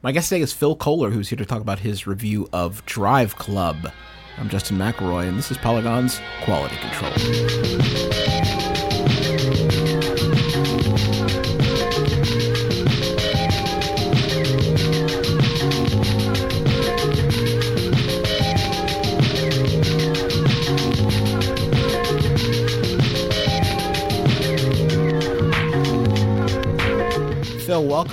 My guest today is Phil Kollar, who's here to talk about his review of Drive Club. I'm Justin McElroy, and this is Polygon's Quality Control.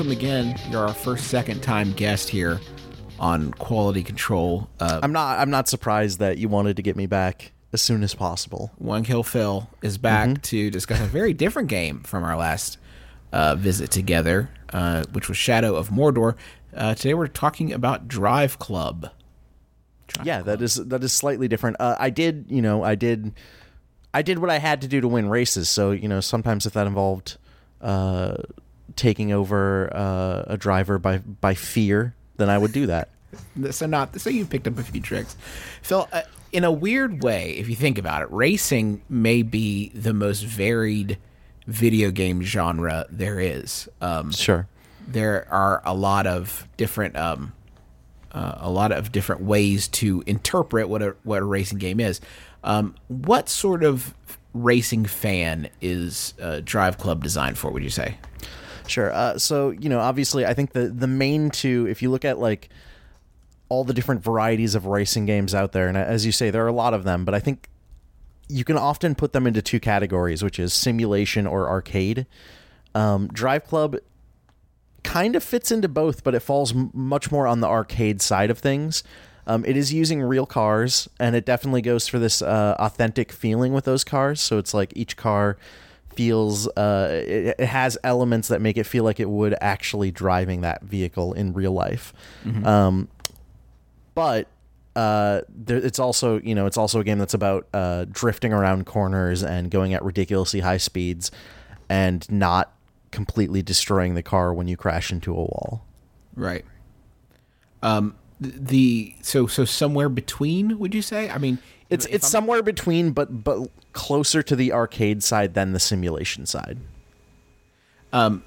Welcome again. You're our first second time guest here on Quality Control. Uh, I'm not. I'm not surprised that you wanted to get me back as soon as possible. One Kill Phil is back to discuss a very different game from our last uh, visit together, uh, which was Shadow of Mordor. Uh, today we're talking about Drive Club. yeah, that is that is slightly different. Uh, I did, you know, I did, I did what I had to do to win races. So you know, sometimes if that involved uh, taking over uh, a driver by by fear, then I would do that. So not so you picked up a few tricks, Phil. Uh, in a weird way, if you think about it, racing may be the most varied video game genre there is. Um, Sure. there are a lot of different um, uh, a lot of different ways to interpret what a what a racing game is. Um, what sort of racing fan is uh, Drive Club designed for? Would you say? Sure. Uh, so you know, obviously, I think the the main two, if you look at like all the different varieties of racing games out there, and as you say, there are a lot of them, but I think you can often put them into two categories, which is simulation or arcade. Um, Drive Club kind of fits into both, but it falls m- much more on the arcade side of things. Um, it is using real cars, and it definitely goes for this uh, authentic feeling with those cars. So it's like each car feels uh, it, it has elements that make it feel like it would actually driving that vehicle in real life. Um, but uh, there, it's also you know it's also a game that's about uh, drifting around corners and going at ridiculously high speeds and not completely destroying the car when you crash into a wall. Right. Um, the so so somewhere between. Would you say? I mean, It's it's I'm- somewhere between, but but closer to the arcade side than the simulation side. um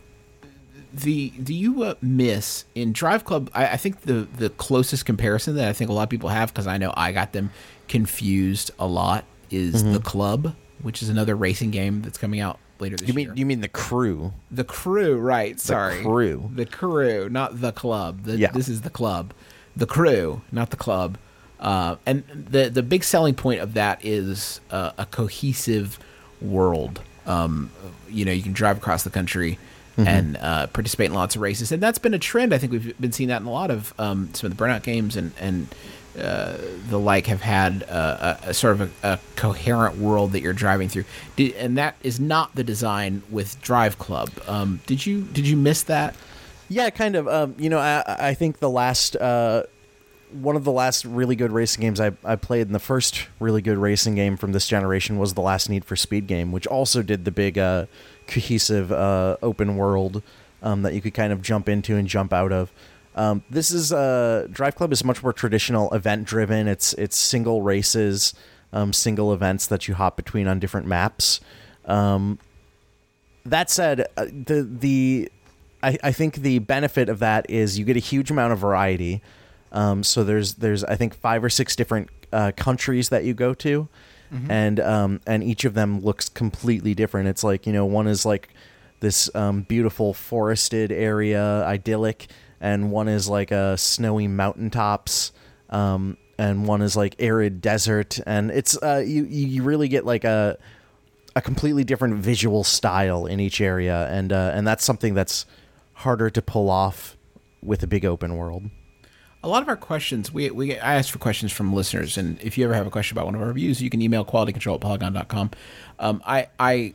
the do you uh, miss in Drive Club? I, I think the the closest comparison that I think a lot of people have because I know I got them confused a lot is Mm-hmm. the Club, which is another racing game that's coming out later this You mean year. you mean the crew? the Crew, right? Sorry, Crew. The Crew, not the Club. The, Yeah. this is the Club, the Crew, not the Club. Uh, and the the big selling point of that is uh, a cohesive world. Um, you know, you can drive across the country and uh, participate in lots of races, and that's been a trend. I think we've been seeing that in a lot of um, some of the burnout games and and uh, the like have had uh, a, a sort of a, a coherent world that you're driving through, did, and that is not the design with Drive Club. Um, did you did you miss that? Yeah, kind of. Um, you know, I, I think the last uh, one of the last really good racing games I, I played, and the first really good racing game from this generation was the last Need for Speed game, which also did the big uh, cohesive uh, open world um, that you could kind of jump into and jump out of. Um, this is uh, Drive Club is much more traditional, event driven. It's it's single races, um, single events that you hop between on different maps. Um, that said, uh, the the I, I think the benefit of that is you get a huge amount of variety. Um, so there's there's I think five or six different uh, countries that you go to, and um, and each of them looks completely different. It's like you know one is like this um, beautiful forested area, idyllic, and one is like a snowy mountaintops, um, and one is like arid desert, and it's uh, you you really get like a a completely different visual style in each area, and uh, and that's something that's harder to pull off with a big open world. A lot of our questions, we, we I asked for questions from listeners, and if you ever have a question about one of our reviews, you can email qualitycontrol at polygon.com. Um, I, I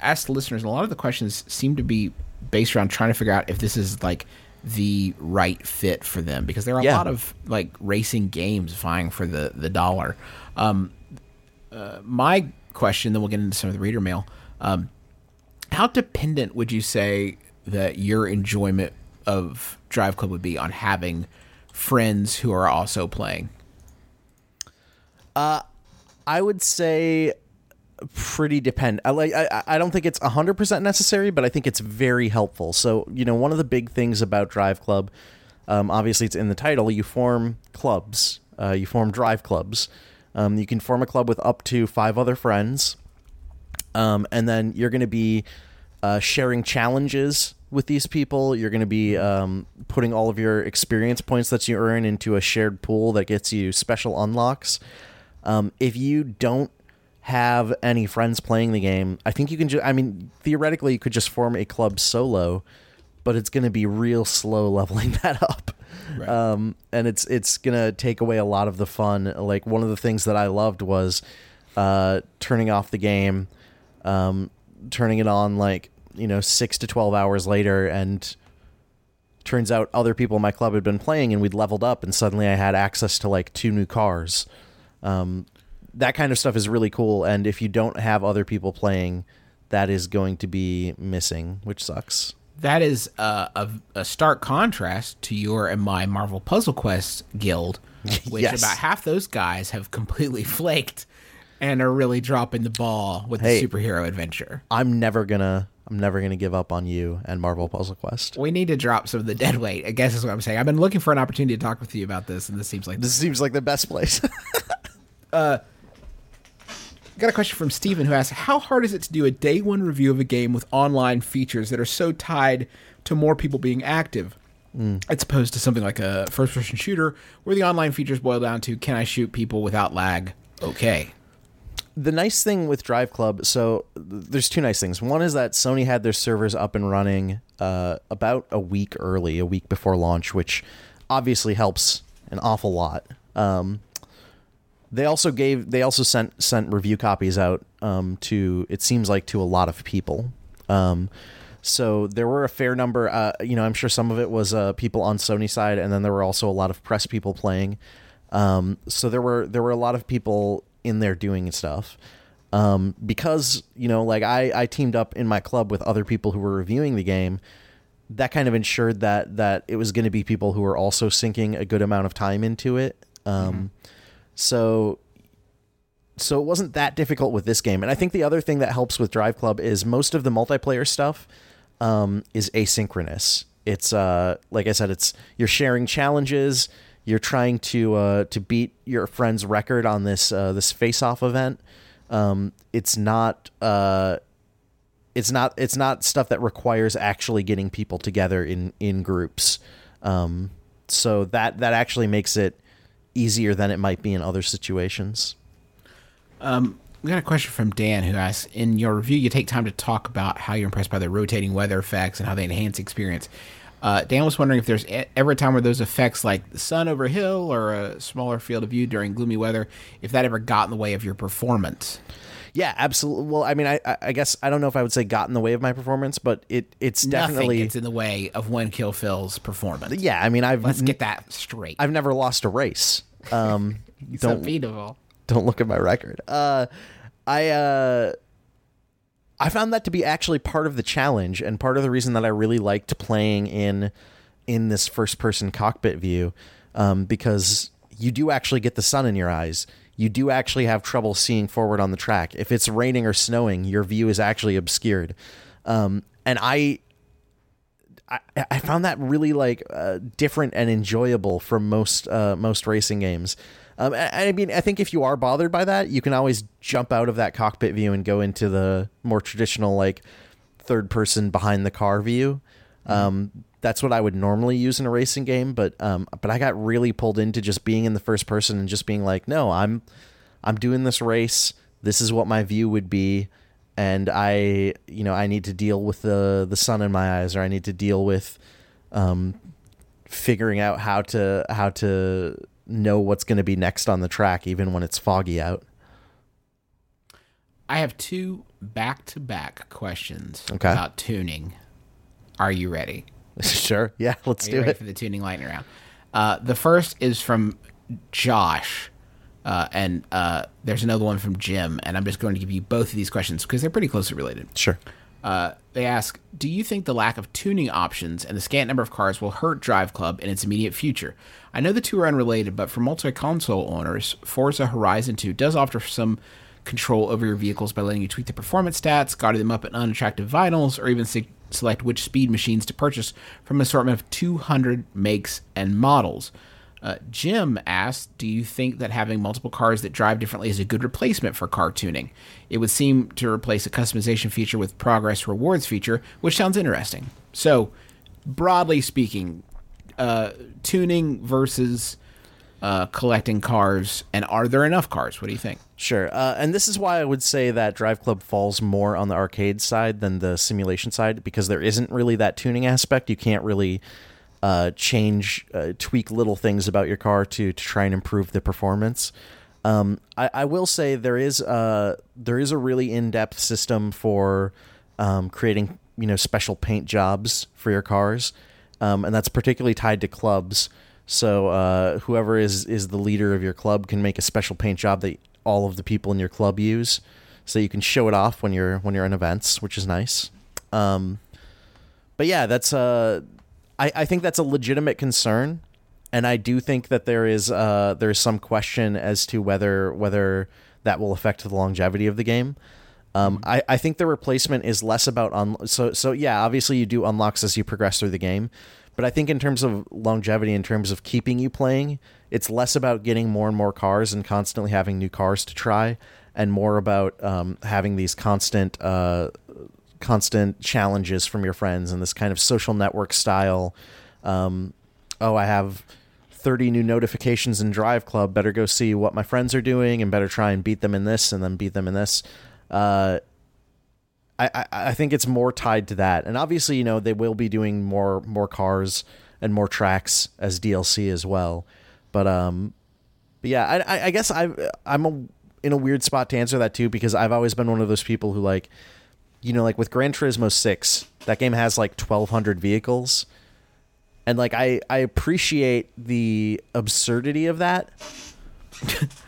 asked the listeners, and a lot of the questions seem to be based around trying to figure out if this is like the right fit for them because there are a Yeah. lot of like racing games vying for the, the dollar. Um, uh, my question, then we'll get into some of the reader mail. Um, how dependent would you say that your enjoyment of Drive Club would be on having friends who are also playing? I would say pretty depend. I like. I, I don't think it's hundred percent necessary, but I think it's very helpful. So you know, one of the big things about Drive Club, um, obviously it's in the title. You form clubs. Uh, you form drive clubs. Um, you can form a club with up to five other friends, um, and then you're going to be uh, sharing challenges with these people. You're going to be um, putting all of your experience points that you earn into a shared pool that gets you special unlocks. Um, if you don't have any friends playing the game, I think you can just, I mean, theoretically, you could just form a club solo, but it's going to be real slow leveling that up. Right. Um, and it's it's gonna take away a lot of the fun. Like one of the things that I loved was uh, turning off the game, um, turning it on like you know six to twelve hours later, and turns out other people in my club had been playing, and we'd leveled up, and suddenly I had access to like two new cars. Um, that kind of stuff is really cool, and if you don't have other people playing, that is going to be missing, which sucks. that is uh, a, a stark contrast to your and my Marvel Puzzle Quest guild, which Yes. about half those guys have completely flaked and are really dropping the ball with Hey. the superhero adventure. I'm never gonna I'm never gonna give up on you and Marvel Puzzle Quest. We need to drop some of the dead weight. I guess is what I'm saying. I've been looking for an opportunity to talk with you about this, and this seems like This seems like the best place. Uh, got a question from Steven who asks How hard is it to do a day one review of a game with online features that are so tied to more people being active? Hmm. As opposed to something like a first person shooter where the online features boil down to can I shoot people without lag? Okay. The nice thing with Drive Club, so th- there's two nice things. One is that Sony had their servers up and running uh, about a week early, a week before launch, which obviously helps an awful lot. Um, they also gave they also sent sent review copies out um, to it seems like to a lot of people. Um, so there were a fair number. Uh, you know, I'm sure some of it was uh, people on Sony side, and then there were also a lot of press people playing. Um, so there were there were a lot of people in there doing stuff. Um, because you know, like I I teamed up in my club with other people who were reviewing the game. That kind of ensured that that it was going to be people who were also sinking a good amount of time into it. Um, So so it wasn't that difficult with this game. And I think the other thing that helps with Drive Club is most of the multiplayer stuff um, is asynchronous. It's uh, like I said, it's you're sharing challenges. You're trying to uh, to beat your friend's record on this uh, this face off event. Um, it's not uh, it's not it's not stuff that requires actually getting people together in in groups. Um, so that that actually makes it easier than it might be in other situations. We got a question from Dan who asks In your review, you take time to talk about how you're impressed by the rotating weather effects and how they enhance experience. Uh, Dan was wondering if there's ever a time where those effects, like the sun over a hill or a smaller field of view during gloomy weather, if that ever got in the way of your performance. Yeah, absolutely. Well, I mean, I I- guess I don't know if I would say got in the way of my performance, but it it's definitely it's in the way of when kill Phil's performance. yeah. I mean, I've Let's get that straight. I've never lost a race. Um, don't unbeatable. don't look at my record. Uh, I uh, I found that to be actually part of the challenge and part of the reason that I really liked playing in in this first person cockpit view, um, because you do actually get the sun in your eyes. You do actually have trouble seeing forward on the track. If it's raining or snowing, your view is actually obscured. Um, and I I, I found that really like uh, different and enjoyable from most uh, most racing games. Um, I, I mean, I think if you are bothered by that, you can always jump out of that cockpit view and go into the more traditional like third person behind the car view. Um, that's what I would normally use in a racing game, but um, but I got really pulled into just being in the first person and just being like, no, I'm I'm doing this race. This is what my view would be and I, you know, I need to deal with the the sun in my eyes, or I need to deal with um, figuring out how to how to know what's going to be next on the track, even when it's foggy out. I have two back to back questions Okay. about tuning. Are you ready? sure, yeah, let's Are do it. for the tuning lightning round? Uh, the first is from Josh, uh, and uh, there's another one from Jim, and I'm just going to give you both of these questions because they're pretty closely related. Sure. Uh, they ask, do you think the lack of tuning options and the scant number of cars will hurt Drive Club in its immediate future? I know the two are unrelated, but for multi-console owners, Forza Horizon 2 does offer some control over your vehicles by letting you tweak the performance stats, guarding them up in unattractive vinyls, or even select which speed machines to purchase from an assortment of 200 makes and models. Uh, Jim asked, Do you think that having multiple cars that drive differently is a good replacement for car tuning? It would seem to replace a customization feature with progress rewards feature, which sounds interesting. So, broadly speaking, uh, tuning versus uh, collecting cars, and are there enough cars? What do you think? Sure. Uh, and this is why I would say that Drive Club falls more on the arcade side than the simulation side because there isn't really that tuning aspect. You can't really uh, change, uh, tweak little things about your car to, to try and improve the performance. Um, I, I, will say there is a, there is a really in depth system for um, creating you know special paint jobs for your cars, um, and that's particularly tied to clubs. So uh, whoever is is the leader of your club can make a special paint job that all of the people in your club use, so you can show it off when you're when you're in events, which is nice. Um, but yeah, that's uh, I, I think that's a legitimate concern, and I do think that there is uh, there's some question as to whether whether that will affect the longevity of the game. Um, I, I think the replacement is less about un- so so yeah obviously you do unlocks as you progress through the game, but I think in terms of longevity, in terms of keeping you playing, it's less about getting more and more cars and constantly having new cars to try, and more about um, having these constant uh, constant challenges from your friends and this kind of social network style. Um, oh, I have 30 new notifications in Drive Club. Better go see what my friends are doing and better try and beat them in this and then beat them in this. Uh, I, I, I think it's more tied to that. And obviously, you know, they will be doing more more cars and more tracks as DLC as well. But um, but yeah, I I guess I I'm a, in a weird spot to answer that too because I've always been one of those people who like you know, like with Gran Turismo 6, that game has like 1200 vehicles. And like I I appreciate the absurdity of that.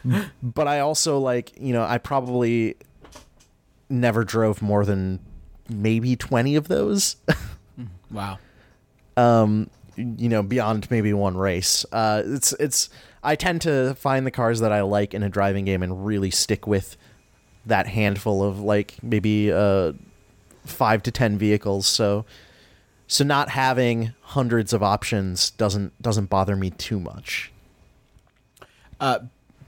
but I also like, you know, I probably never drove more than maybe 20 of those. wow. Um you know, beyond maybe one race. Uh it's it's I tend to find the cars that I like in a driving game and really stick with that handful of like maybe uh, five to ten vehicles. So so not having hundreds of options doesn't doesn't bother me too much. Uh,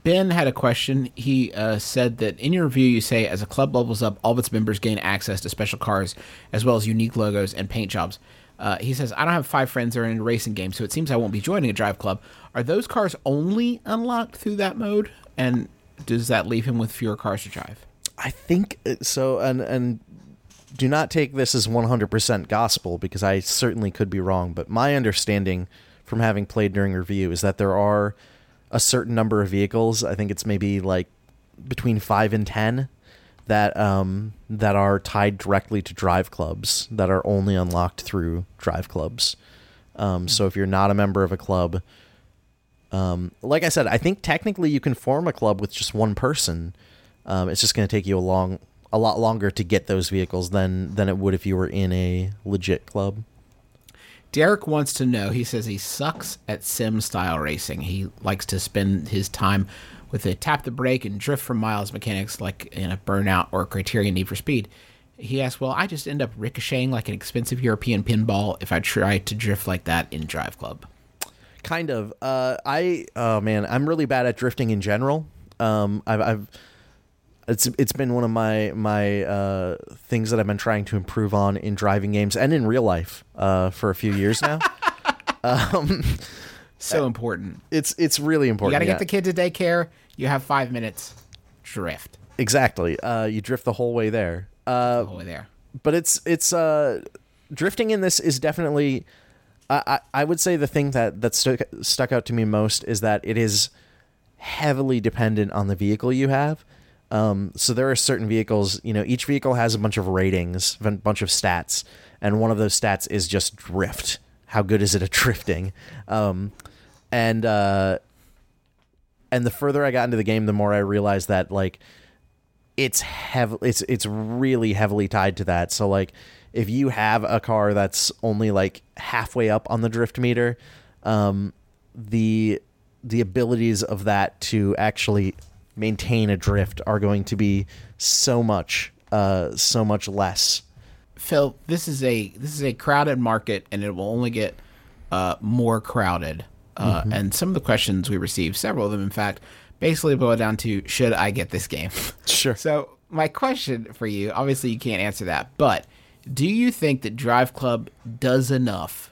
ben had a question. He uh, said that in your review, you say as a club levels up, all of its members gain access to special cars as well as unique logos and paint jobs. Uh, he says, I don't have five friends that are in a racing game, so it seems I won't be joining a drive club. Are those cars only unlocked through that mode? And does that leave him with fewer cars to drive? I think uh, so. And and do not take this as 100% gospel because I certainly could be wrong. But my understanding from having played during review is that there are a certain number of vehicles. I think it's maybe like between five and ten that um, that are tied directly to drive clubs that are only unlocked through drive clubs. Um, so if you're not a member of a club, um, like I said, I think technically you can form a club with just one person. Um, it's just going to take you a long, a lot longer to get those vehicles than than it would if you were in a legit club. Derek wants to know. He says he sucks at sim style racing. He likes to spend his time with a tap the brake and drift for miles mechanics like in a burnout or criterion need for speed. He asks, Well, I just end up ricocheting like an expensive European pinball if I try to drift like that in Drive Club. Kind of. Uh, I, oh man, I'm really bad at drifting in general. Um, I've, I've it's it's been one of my my uh, things that I've been trying to improve on in driving games and in real life uh, for a few years now. um, so important. It's it's really important. You got to yeah. get the kid to daycare. You have five minutes. Drift. Exactly. Uh, you drift the whole way there. Uh, the whole way there. But it's it's uh, drifting in this is definitely. I, I would say the thing that that stuck stuck out to me most is that it is heavily dependent on the vehicle you have. Um, so there are certain vehicles, you know, each vehicle has a bunch of ratings, a bunch of stats, and one of those stats is just drift. How good is it at drifting? Um, and uh, and the further I got into the game, the more I realized that like it's heavy, it's it's really heavily tied to that. So like if you have a car that's only like halfway up on the drift meter, um, the the abilities of that to actually maintain a drift are going to be so much uh, so much less Phil, this is a this is a crowded market, and it will only get uh, more crowded. Uh, Mm-hmm. And some of the questions we received, several of them, in fact, basically boil down to: Should I get this game? Sure. So my question for you, obviously you can't answer that, but do you think that Drive Club does enough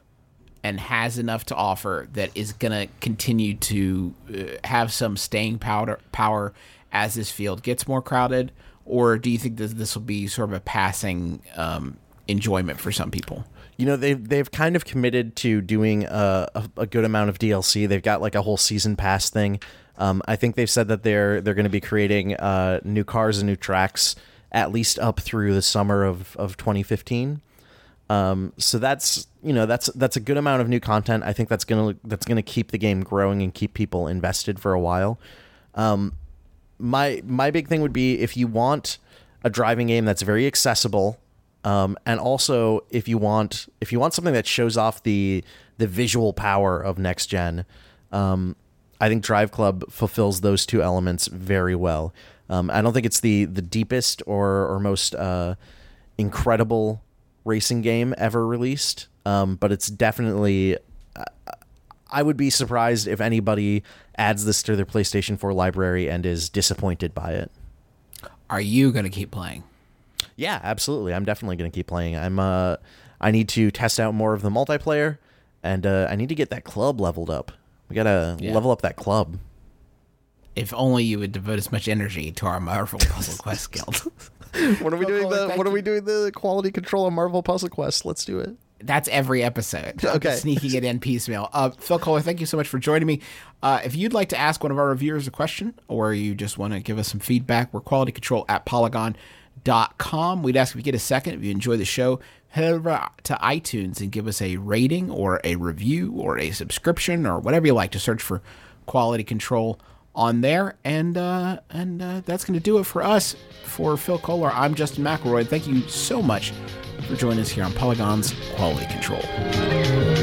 and has enough to offer that is going to continue to uh, have some staying power power as this field gets more crowded, or do you think that this will be sort of a passing um, enjoyment for some people? You know they've they've kind of committed to doing a, a, a good amount of DLC. They've got like a whole season pass thing. Um, I think they've said that they're they're going to be creating uh, new cars and new tracks at least up through the summer of, of 2015. Um, so that's you know that's that's a good amount of new content. I think that's gonna that's gonna keep the game growing and keep people invested for a while. Um, my my big thing would be if you want a driving game that's very accessible um, and also if you want if you want something that shows off the the visual power of next gen um, i think drive club fulfills those two elements very well um, i don't think it's the the deepest or or most uh, incredible racing game ever released um, but it's definitely I would be surprised if anybody adds this to their PlayStation 4 library and is disappointed by it. Are you going to keep playing? Yeah, absolutely. I'm definitely going to keep playing. I'm uh I need to test out more of the multiplayer and uh I need to get that club leveled up. We got to Yeah. level up that club. If only you would devote as much energy to our Marvel Puzzle Quest Guild. When are we doing the- what are we doing the quality control on Marvel Puzzle Quest? Let's do it. That's every episode. Okay. sneaking it in piecemeal. Uh, Phil Kollar, thank you so much for joining me. Uh, if you'd like to ask one of our reviewers a question or you just want to give us some feedback, we're quality control at polygon.com. We'd ask if you get a second, if you enjoy the show, head over to iTunes and give us a rating or a review or a subscription or whatever you like to search for quality control on there. And uh, and uh, that's going to do it for us. For Phil Kollar, I'm Justin McElroy. Thank you so much for joining us here on Polygon's Quality Control.